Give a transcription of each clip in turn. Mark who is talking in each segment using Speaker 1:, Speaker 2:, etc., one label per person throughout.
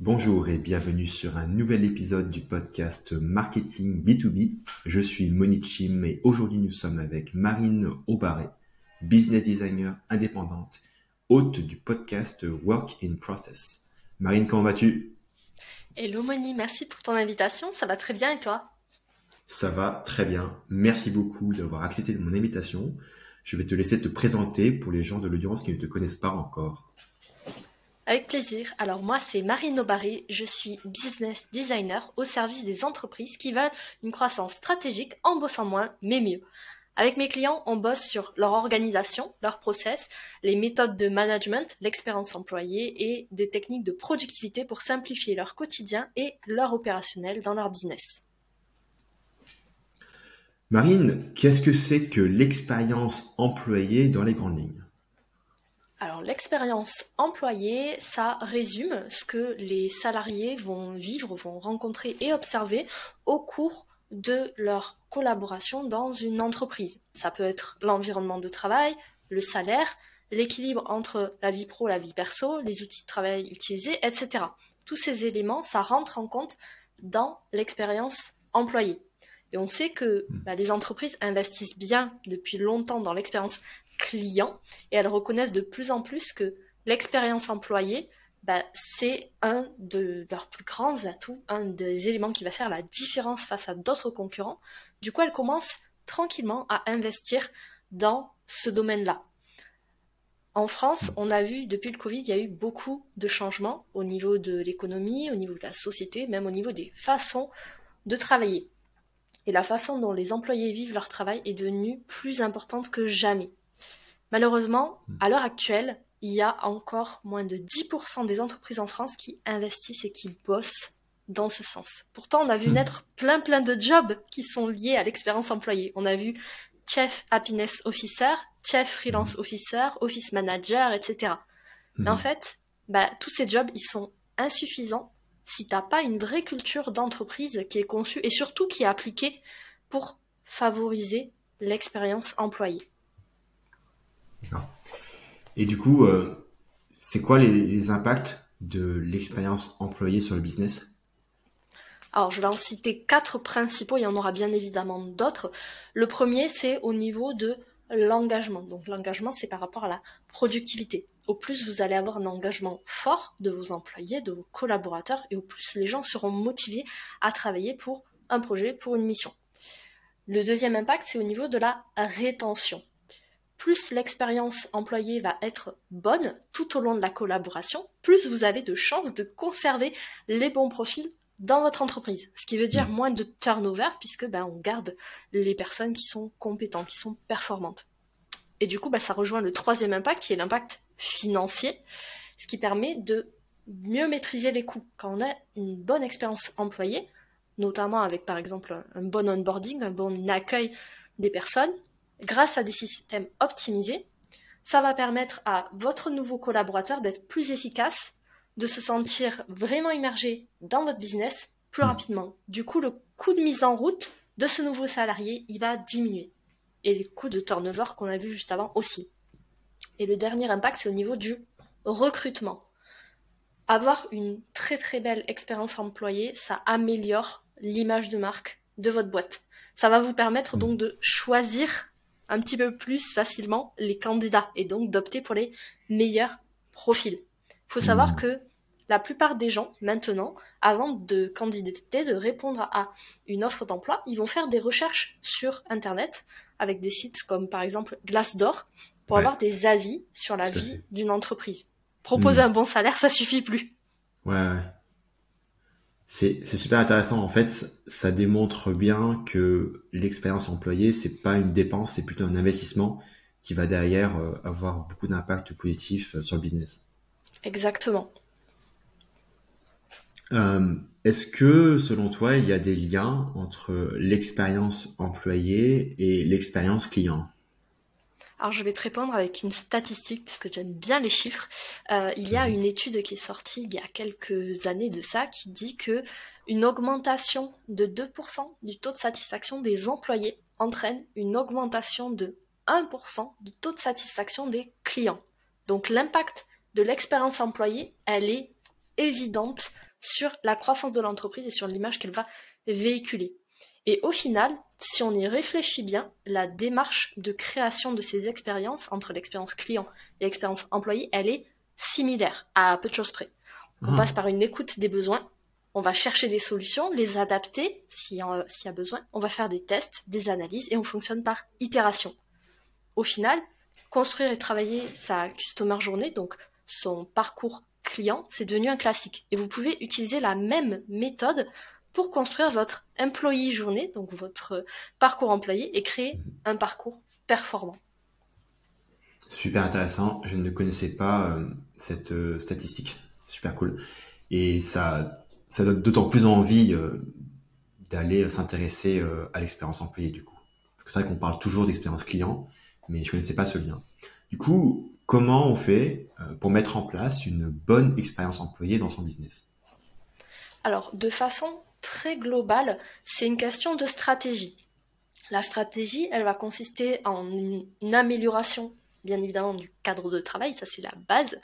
Speaker 1: Bonjour et bienvenue sur un nouvel épisode du podcast Marketing B2B. Je suis Monique Chim et aujourd'hui nous sommes avec Marine Aubaret, business designer indépendante, hôte du podcast Work in Process. Marine, comment vas-tu?
Speaker 2: Hello Moni, merci pour ton invitation, ça va très bien et toi?
Speaker 1: Ça va très bien, merci beaucoup d'avoir accepté mon invitation. Je vais te laisser te présenter pour les gens de l'audience qui ne te connaissent pas encore.
Speaker 2: Avec plaisir. Alors moi, c'est Marine Aubary. Je suis business designer au service des entreprises qui veulent une croissance stratégique en bossant moins, mais mieux. Avec mes clients, on bosse sur leur organisation, leur process, les méthodes de management, l'expérience employée et des techniques de productivité pour simplifier leur quotidien et leur opérationnel dans leur business.
Speaker 1: Marine, qu'est-ce que c'est que l'expérience employée dans les grandes lignes?
Speaker 2: Alors l'expérience employée, ça résume ce que les salariés vont vivre, vont rencontrer et observer au cours de leur collaboration dans une entreprise. Ça peut être l'environnement de travail, le salaire, l'équilibre entre la vie pro, la vie perso, les outils de travail utilisés, etc. Tous ces éléments, ça rentre en compte dans l'expérience employée. Et on sait que hmm. bah, les entreprises investissent bien depuis longtemps dans l'expérience clients et elles reconnaissent de plus en plus que l'expérience employée, bah, c'est un de leurs plus grands atouts, un des éléments qui va faire la différence face à d'autres concurrents. Du coup, elles commencent tranquillement à investir dans ce domaine-là. En France, on a vu depuis le Covid, il y a eu beaucoup de changements au niveau de l'économie, au niveau de la société, même au niveau des façons de travailler. Et la façon dont les employés vivent leur travail est devenue plus importante que jamais. Malheureusement, hmm. à l'heure actuelle, il y a encore moins de 10% des entreprises en France qui investissent et qui bossent dans ce sens. Pourtant, on a vu hmm. naître plein plein de jobs qui sont liés à l'expérience employée. On a vu Chef Happiness Officer, Chef Freelance hmm. Officer, Office Manager, etc. Mais en fait, bah, tous ces jobs, ils sont insuffisants si t'as pas une vraie culture d'entreprise qui est conçue et surtout qui est appliquée pour favoriser l'expérience employée.
Speaker 1: Et du coup, euh, c'est quoi les, impacts de l'expérience employée sur le business?
Speaker 2: Alors, je vais en citer quatre principaux, il y en aura bien évidemment d'autres. Le premier, c'est au niveau de l'engagement. Donc, l'engagement, c'est par rapport à la productivité. Au plus vous allez avoir un engagement fort de vos employés, de vos collaborateurs, et au plus les gens seront motivés à travailler pour un projet, pour une mission. Le deuxième impact, c'est au niveau de la rétention plus l'expérience employée va être bonne tout au long de la collaboration, plus vous avez de chances de conserver les bons profils dans votre entreprise. Ce qui veut dire mm. moins de turnover puisque ben, on garde les personnes qui sont compétentes, qui sont performantes. Et du coup, ben, ça rejoint le troisième impact qui est l'impact financier, ce qui permet de mieux maîtriser les coûts. Quand on a une bonne expérience employée, notamment avec par exemple un bon onboarding, un bon accueil des personnes, grâce à des systèmes optimisés, ça va permettre à votre nouveau collaborateur d'être plus efficace, de se sentir vraiment immergé dans votre business plus hmm. rapidement. Du coup, le coût de mise en route de ce nouveau salarié, il va diminuer. Et les coûts de turnover qu'on a vu juste avant aussi. Et le dernier impact, c'est au niveau du recrutement. Avoir une très très belle expérience employée, ça améliore l'image de marque de votre boîte. Ça va vous permettre hmm. donc de choisir un petit peu plus facilement les candidats et donc d'opter pour les meilleurs profils. Il faut savoir mmh. que la plupart des gens, maintenant, avant de candidater, de répondre à une offre d'emploi, ils vont faire des recherches sur Internet avec des sites comme par exemple Glassdoor pour avoir des avis sur la vie d'une entreprise. Proposer mmh. un bon salaire, ça suffit plus.
Speaker 1: Ouais, ouais. C'est super intéressant. En fait, ça démontre bien que l'expérience employée, c'est pas une dépense, c'est plutôt un investissement qui va derrière euh, avoir beaucoup d'impact positif euh, sur le business.
Speaker 2: Exactement.
Speaker 1: Euh, est-ce que, selon toi, il y a des liens entre l'expérience employée et l'expérience client?
Speaker 2: Alors je vais te répondre avec une statistique puisque j'aime bien les chiffres. Euh, il y a mhm. une étude qui est sortie il y a quelques années de ça qui dit que une augmentation de 2% du taux de satisfaction des employés entraîne une augmentation de 1% du taux de satisfaction des clients. Donc l'impact de l'expérience employée, elle est évidente sur la croissance de l'entreprise et sur l'image qu'elle va véhiculer. Et au final, si on y réfléchit bien, la démarche de création de ces expériences entre l'expérience client et l'expérience employé, elle est similaire à peu de choses près. On ah. passe par une écoute des besoins, on va chercher des solutions, les adapter s'il y, a besoin, on va faire des tests, des analyses et on fonctionne par itération. Au final, construire et travailler sa customer journée, donc son parcours client, c'est devenu un classique. Et vous pouvez utiliser la même méthode pour construire votre employee journée, donc votre parcours employé, et créer un parcours performant.
Speaker 1: Super intéressant. Je ne connaissais pas euh, cette euh, statistique. Super cool. Et ça, ça donne d'autant plus envie euh, d'aller s'intéresser à l'expérience employée du coup. Parce que c'est vrai qu'on parle toujours d'expérience client, mais je ne connaissais pas ce lien. Du coup, comment on fait pour mettre en place une bonne expérience employée dans son business?
Speaker 2: Alors, de façon très globale, c'est une question de stratégie. La stratégie, elle va consister en une, amélioration, bien évidemment, du cadre de travail, ça c'est la base,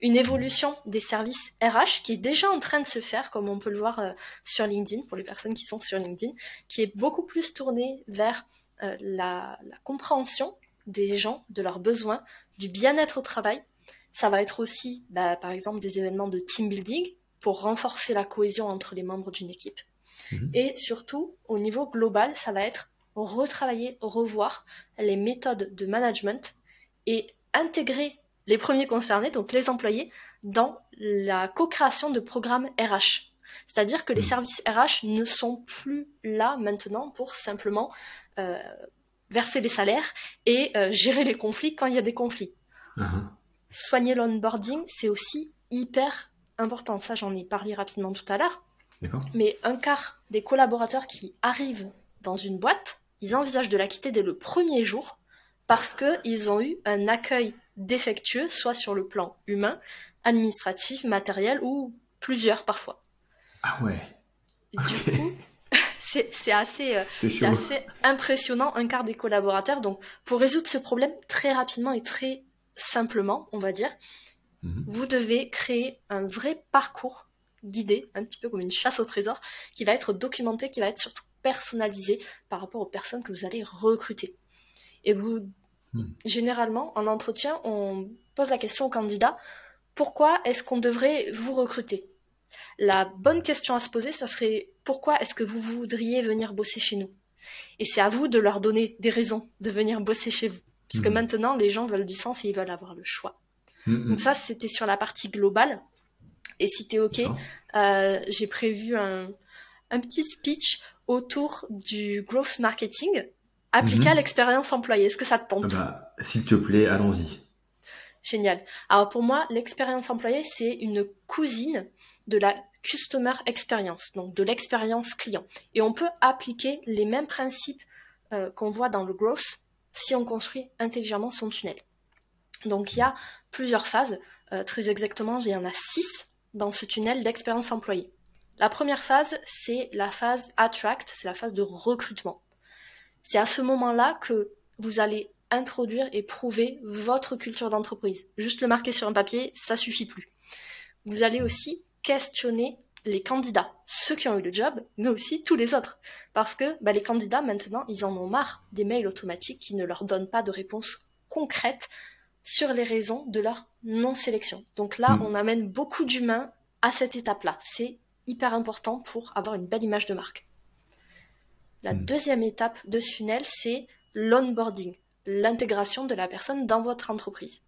Speaker 2: une évolution des services RH qui est déjà en train de se faire, comme on peut le voir euh, sur LinkedIn, pour les personnes qui sont sur LinkedIn, qui est beaucoup plus tournée vers euh, la, compréhension des gens, de leurs besoins, du bien-être au travail. Ça va être aussi, bah, par exemple, des événements de team building, pour renforcer la cohésion entre les membres d'une équipe. Mhm. Et surtout, au niveau global, ça va être retravailler, revoir les méthodes de management et intégrer les premiers concernés, donc les employés, dans la co-création de programmes RH. C'est-à-dire que les mhm. services RH ne sont plus là maintenant pour simplement euh, verser les salaires et euh, gérer les conflits quand il y a des conflits. Uh-huh. Soigner l'onboarding, c'est aussi hyper important. Ça, j'en ai parlé rapidement tout à l'heure. Mais un quart des collaborateurs qui arrivent dans une boîte, ils envisagent de la quitter dès le premier jour parce qu'ils ont eu un accueil défectueux, soit sur le plan humain, administratif, matériel ou plusieurs parfois.
Speaker 1: Ah ouais.
Speaker 2: Du coup, c'est assez, euh, assez impressionnant, un quart des collaborateurs. Donc, pour résoudre ce problème très rapidement et très simplement, on va dire, Mhm. Vous devez créer un vrai parcours guidé, un petit peu comme une chasse au trésor, qui va être documenté, qui va être surtout personnalisé par rapport aux personnes que vous allez recruter. Et vous, mhm. généralement, en entretien, on pose la question au candidat, pourquoi est-ce qu'on devrait vous recruter? La bonne question à se poser, ça serait, pourquoi est-ce que vous voudriez venir bosser chez nous? Et c'est à vous de leur donner des raisons de venir bosser chez vous. Puisque mhm. maintenant, les gens veulent du sens et ils veulent avoir le choix. Donc ça, c'était sur la partie globale. Et si t'es OK, euh, j'ai prévu un, petit speech autour du growth marketing appliqué à mhm. l'expérience employée. Est-ce que ça te tente
Speaker 1: ah bah, S'il te plaît, allons-y.
Speaker 2: Génial. Alors pour moi, l'expérience employée, c'est une cousine de la customer experience, donc de l'expérience client. Et on peut appliquer les mêmes principes euh, qu'on voit dans le growth si on construit intelligemment son tunnel. Donc il y a plusieurs phases. Euh, très exactement, il y en a six dans ce tunnel d'expérience employée. La première phase, c'est la phase attract, c'est la phase de recrutement. C'est à ce moment-là que vous allez introduire et prouver votre culture d'entreprise. Juste le marquer sur un papier, ça suffit plus. Vous allez aussi questionner les candidats, ceux qui ont eu le job, mais aussi tous les autres. Parce que bah, les candidats, maintenant, ils en ont marre des mails automatiques qui ne leur donnent pas de réponse concrète sur les raisons de leur non-sélection. Donc là, hmm. on amène beaucoup d'humains à cette étape-là. C'est hyper important pour avoir une belle image de marque. La hmm. deuxième étape de ce funnel, c'est l'onboarding, l'intégration de la personne dans votre entreprise.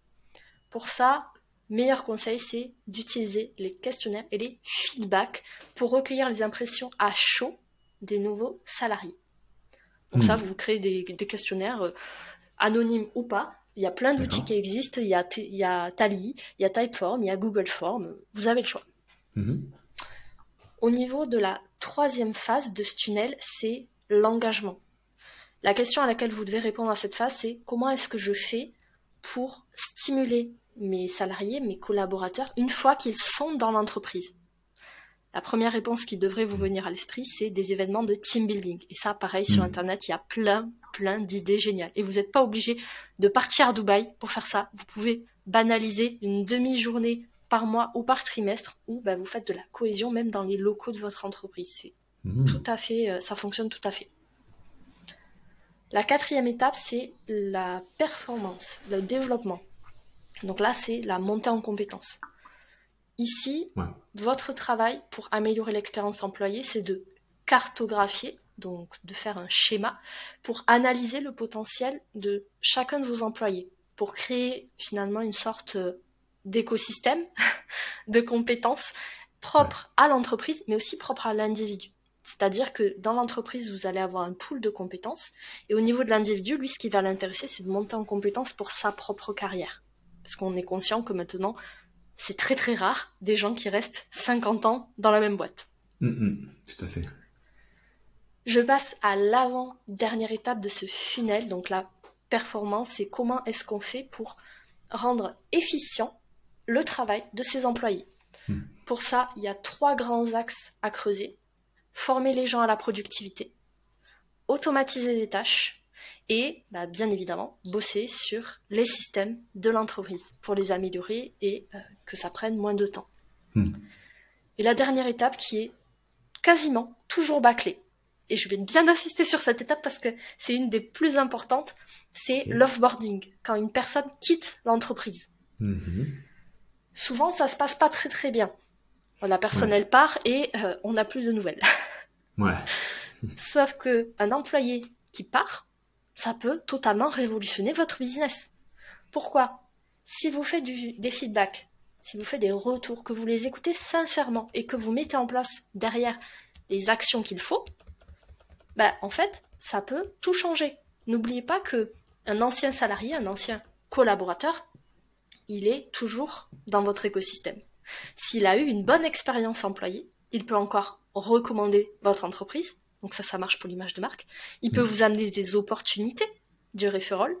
Speaker 2: Pour ça, meilleur conseil, c'est d'utiliser les questionnaires et les feedbacks pour recueillir les impressions à chaud des nouveaux salariés. Donc ça, hmm. vous créez des, questionnaires euh, anonymes ou pas, il y a plein d'outils qui existent. Il y, a, il y a Tally, il y a Typeform, il y a Google Form. Vous avez le choix. Mhm. Au niveau de la troisième phase de ce tunnel, c'est l'engagement. La question à laquelle vous devez répondre à cette phase, c'est comment est-ce que je fais pour stimuler mes salariés, mes collaborateurs, une fois qu'ils sont dans l'entreprise? La première réponse qui devrait vous venir à l'esprit, c'est des événements de team building. Et ça, pareil, sur mhm. Internet, il y a plein, plein d'idées géniales. Et vous n'êtes pas obligé de partir à Dubaï pour faire ça. Vous pouvez banaliser une demi-journée par mois ou par trimestre, où bah, vous faites de la cohésion même dans les locaux de votre entreprise. C'est mmh. tout à fait, euh, ça fonctionne tout à fait. La quatrième étape, c'est la performance, le développement. Donc là, c'est la montée en compétences. Ici, votre travail pour améliorer l'expérience employée, c'est de cartographier, donc de faire un schéma pour analyser le potentiel de chacun de vos employés, pour créer finalement une sorte euh, d'écosystème de compétences propres à l'entreprise, mais aussi propres à l'individu. C'est-à-dire que dans l'entreprise, vous allez avoir un pool de compétences, et au niveau de l'individu, lui, ce qui va l'intéresser, c'est de monter en compétences pour sa propre carrière. Parce qu'on est conscient que maintenant, c'est très très rare des gens qui restent 50 ans dans la même boîte.
Speaker 1: Mm, mm, tout à fait.
Speaker 2: Je passe à l'avant-dernière étape de ce funnel, donc la performance, c'est comment est-ce qu'on fait pour rendre efficient le travail de ses employés. Mm. Pour ça, il y a trois grands axes à creuser. Former les gens à la productivité, automatiser des tâches et bah, bien évidemment bosser sur les systèmes de l'entreprise pour les améliorer et euh, que ça prenne moins de temps. Hmm. Et la dernière étape qui est quasiment toujours bâclée, et je vais bien insister sur cette étape parce que c'est une des plus importantes, c'est l'offboarding, quand une personne quitte l'entreprise. Hmm. Souvent, ça se passe pas très très bien. La personne, elle part et euh, on n'a plus de nouvelles.
Speaker 1: Ouais.
Speaker 2: Sauf que un employé qui part, ça peut totalement révolutionner votre business. Pourquoi? Si vous faites des feedbacks, si vous faites des retours, que vous les écoutez sincèrement et que vous mettez en place derrière les actions qu'il faut, bah, en fait, ça peut tout changer. N'oubliez pas que un ancien salarié, un ancien collaborateur, il est toujours dans votre écosystème. S'il a eu une bonne expérience employée, il peut encore recommander votre entreprise, donc ça, ça marche pour l'image de marque. Il peut mm. vous amener des opportunités du referral.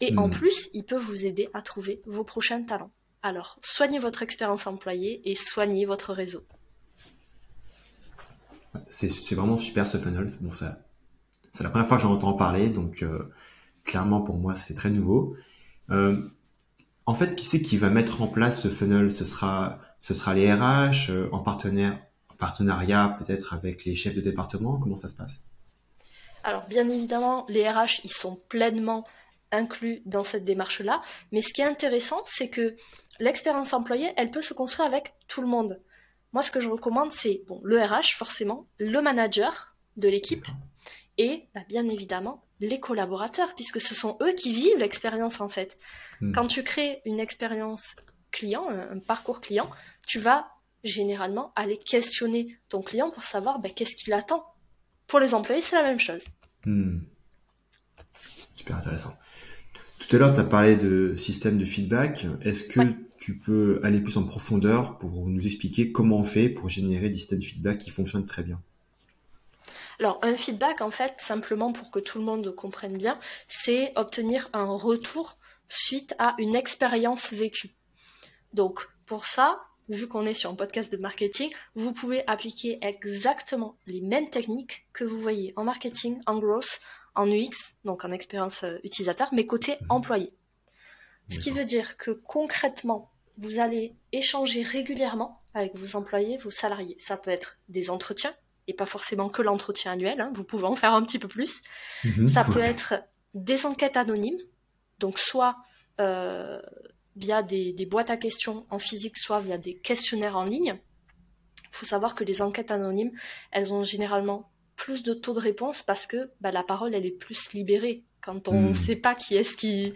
Speaker 2: Et en mm. plus, il peut vous aider à trouver vos prochains talents. Alors, soignez votre expérience employée et soignez votre réseau.
Speaker 1: C'est vraiment super ce funnel. Bon, c'est la première fois que j'en entends parler, donc euh, clairement pour moi c'est très nouveau. Euh, en fait, qui c'est qui va mettre en place ce funnel? Ce sera, ce sera les RH euh, en partenaire partenariat peut-être avec les chefs de département? Comment ça se passe?
Speaker 2: Alors bien évidemment, les RH, ils sont pleinement inclus dans cette démarche-là. Mais ce qui est intéressant, c'est que l'expérience employée, elle peut se construire avec tout le monde. Moi, ce que je recommande, c'est bon, le RH, forcément, le manager de l'équipe et bah, bien évidemment les collaborateurs, puisque ce sont eux qui vivent l'expérience en fait. Hmm. Quand tu crées une expérience client, un parcours client, tu vas généralement aller questionner ton client pour savoir ben, qu'est-ce qu'il attend. Pour les employés, c'est la même chose. Hmm.
Speaker 1: Super intéressant. Tout à l'heure, tu as parlé de système de feedback. Est-ce que tu peux aller plus en profondeur pour nous expliquer comment on fait pour générer des systèmes de feedback qui fonctionnent très bien
Speaker 2: alors, un feedback, en fait, simplement pour que tout le monde comprenne bien, c'est obtenir un retour suite à une expérience vécue. Donc, pour ça, vu qu'on est sur un podcast de marketing, vous pouvez appliquer exactement les mêmes techniques que vous voyez en marketing, en growth, en UX, donc en expérience euh, utilisateur, mais côté employé. Ce qui veut dire que concrètement, vous allez échanger régulièrement avec vos employés, vos salariés. Ça peut être des entretiens, et pas forcément que l'entretien annuel, hein, vous pouvez en faire un petit peu plus. Mhm. Ça peut être des enquêtes anonymes, donc soit euh, via des, boîtes à questions en physique, soit via des questionnaires en ligne. Il faut savoir que les enquêtes anonymes, elles ont généralement plus de taux de réponse parce que bah, la parole, elle est plus libérée quand on ne hmm. sait pas qui est-ce qui,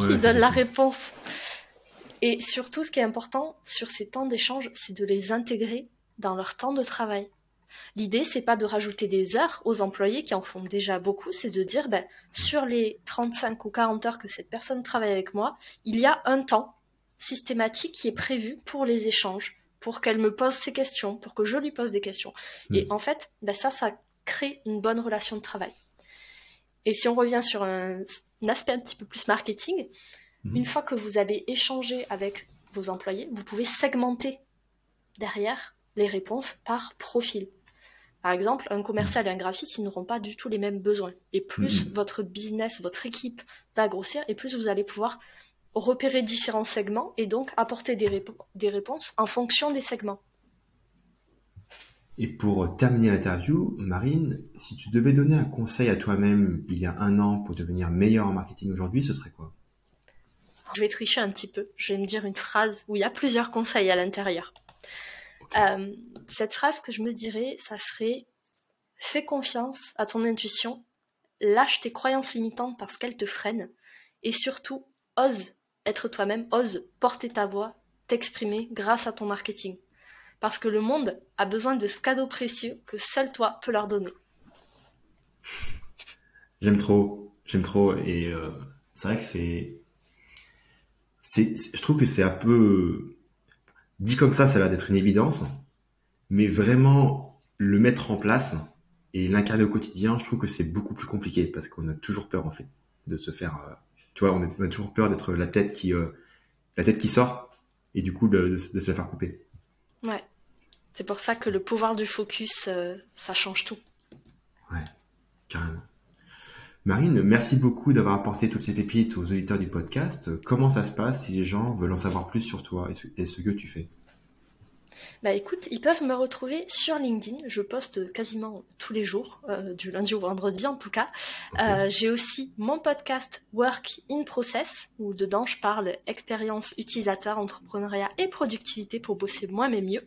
Speaker 2: qui donne la réponse. Et surtout, ce qui est important sur ces temps d'échange, c'est de les intégrer dans leur temps de travail. L'idée, c'est pas de rajouter des heures aux employés qui en font déjà beaucoup, c'est de dire, ben, sur les 35 ou 40 heures que cette personne travaille avec moi, il y a un temps systématique qui est prévu pour les échanges, pour qu'elle me pose ses questions, pour que je lui pose des questions. Et hmm. en fait, ben ça, ça crée une bonne relation de travail. Et si on revient sur un, aspect un petit peu plus marketing, une fois que vous avez échangé avec vos employés, vous pouvez segmenter derrière les réponses par profil. Par exemple, un commercial et un graphiste, ils n'auront pas du tout les mêmes besoins. Et plus votre business, votre équipe va grossir, et plus vous allez pouvoir repérer différents segments et donc apporter des, des réponses en fonction des segments.
Speaker 1: Et pour terminer l'interview, Marine, si tu devais donner un conseil à toi-même il y a un an pour devenir meilleur en marketing aujourd'hui, ce serait quoi?
Speaker 2: Je vais tricher un petit peu. Je vais me dire une phrase où il y a plusieurs conseils à l'intérieur. Euh, cette phrase que je me dirais, ça serait fais confiance à ton intuition, lâche tes croyances limitantes parce qu'elles te freinent, et surtout, ose être toi-même, ose porter ta voix, t'exprimer grâce à ton marketing. Parce que le monde a besoin de ce cadeau précieux que seul toi peux leur donner.
Speaker 1: J'aime trop, j'aime trop, et euh, c'est vrai que c'est, c'est, je trouve que c'est un peu dit comme ça, ça a l'air d'être une évidence, mais vraiment le mettre en place et l'incarner au quotidien, je trouve que c'est beaucoup plus compliqué parce qu'on a toujours peur en fait de se faire, euh, tu vois, on a, toujours peur d'être la tête qui, euh, la tête qui sort et du coup de, se la faire couper.
Speaker 2: Ouais, c'est pour ça que le pouvoir du focus, euh, ça change tout.
Speaker 1: Ouais, carrément. Marine, merci beaucoup d'avoir apporté toutes ces pépites aux auditeurs du podcast. Comment ça se passe si les gens veulent en savoir plus sur toi et ce, que tu fais?
Speaker 2: Bah écoute, ils peuvent me retrouver sur LinkedIn. Je poste quasiment tous les jours, euh, du lundi au vendredi en tout cas. Euh, j'ai aussi mon podcast Work in Process, où dedans je parle expérience utilisateur, entrepreneuriat et productivité pour bosser moins mais mieux.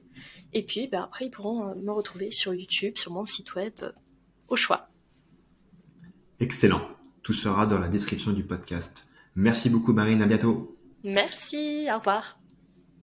Speaker 2: Et puis bah, après, ils pourront euh, me retrouver sur YouTube, sur mon site web, au choix.
Speaker 1: Excellent. Tout sera dans la description du podcast. Merci beaucoup Marine, à bientôt.
Speaker 2: Merci, au revoir.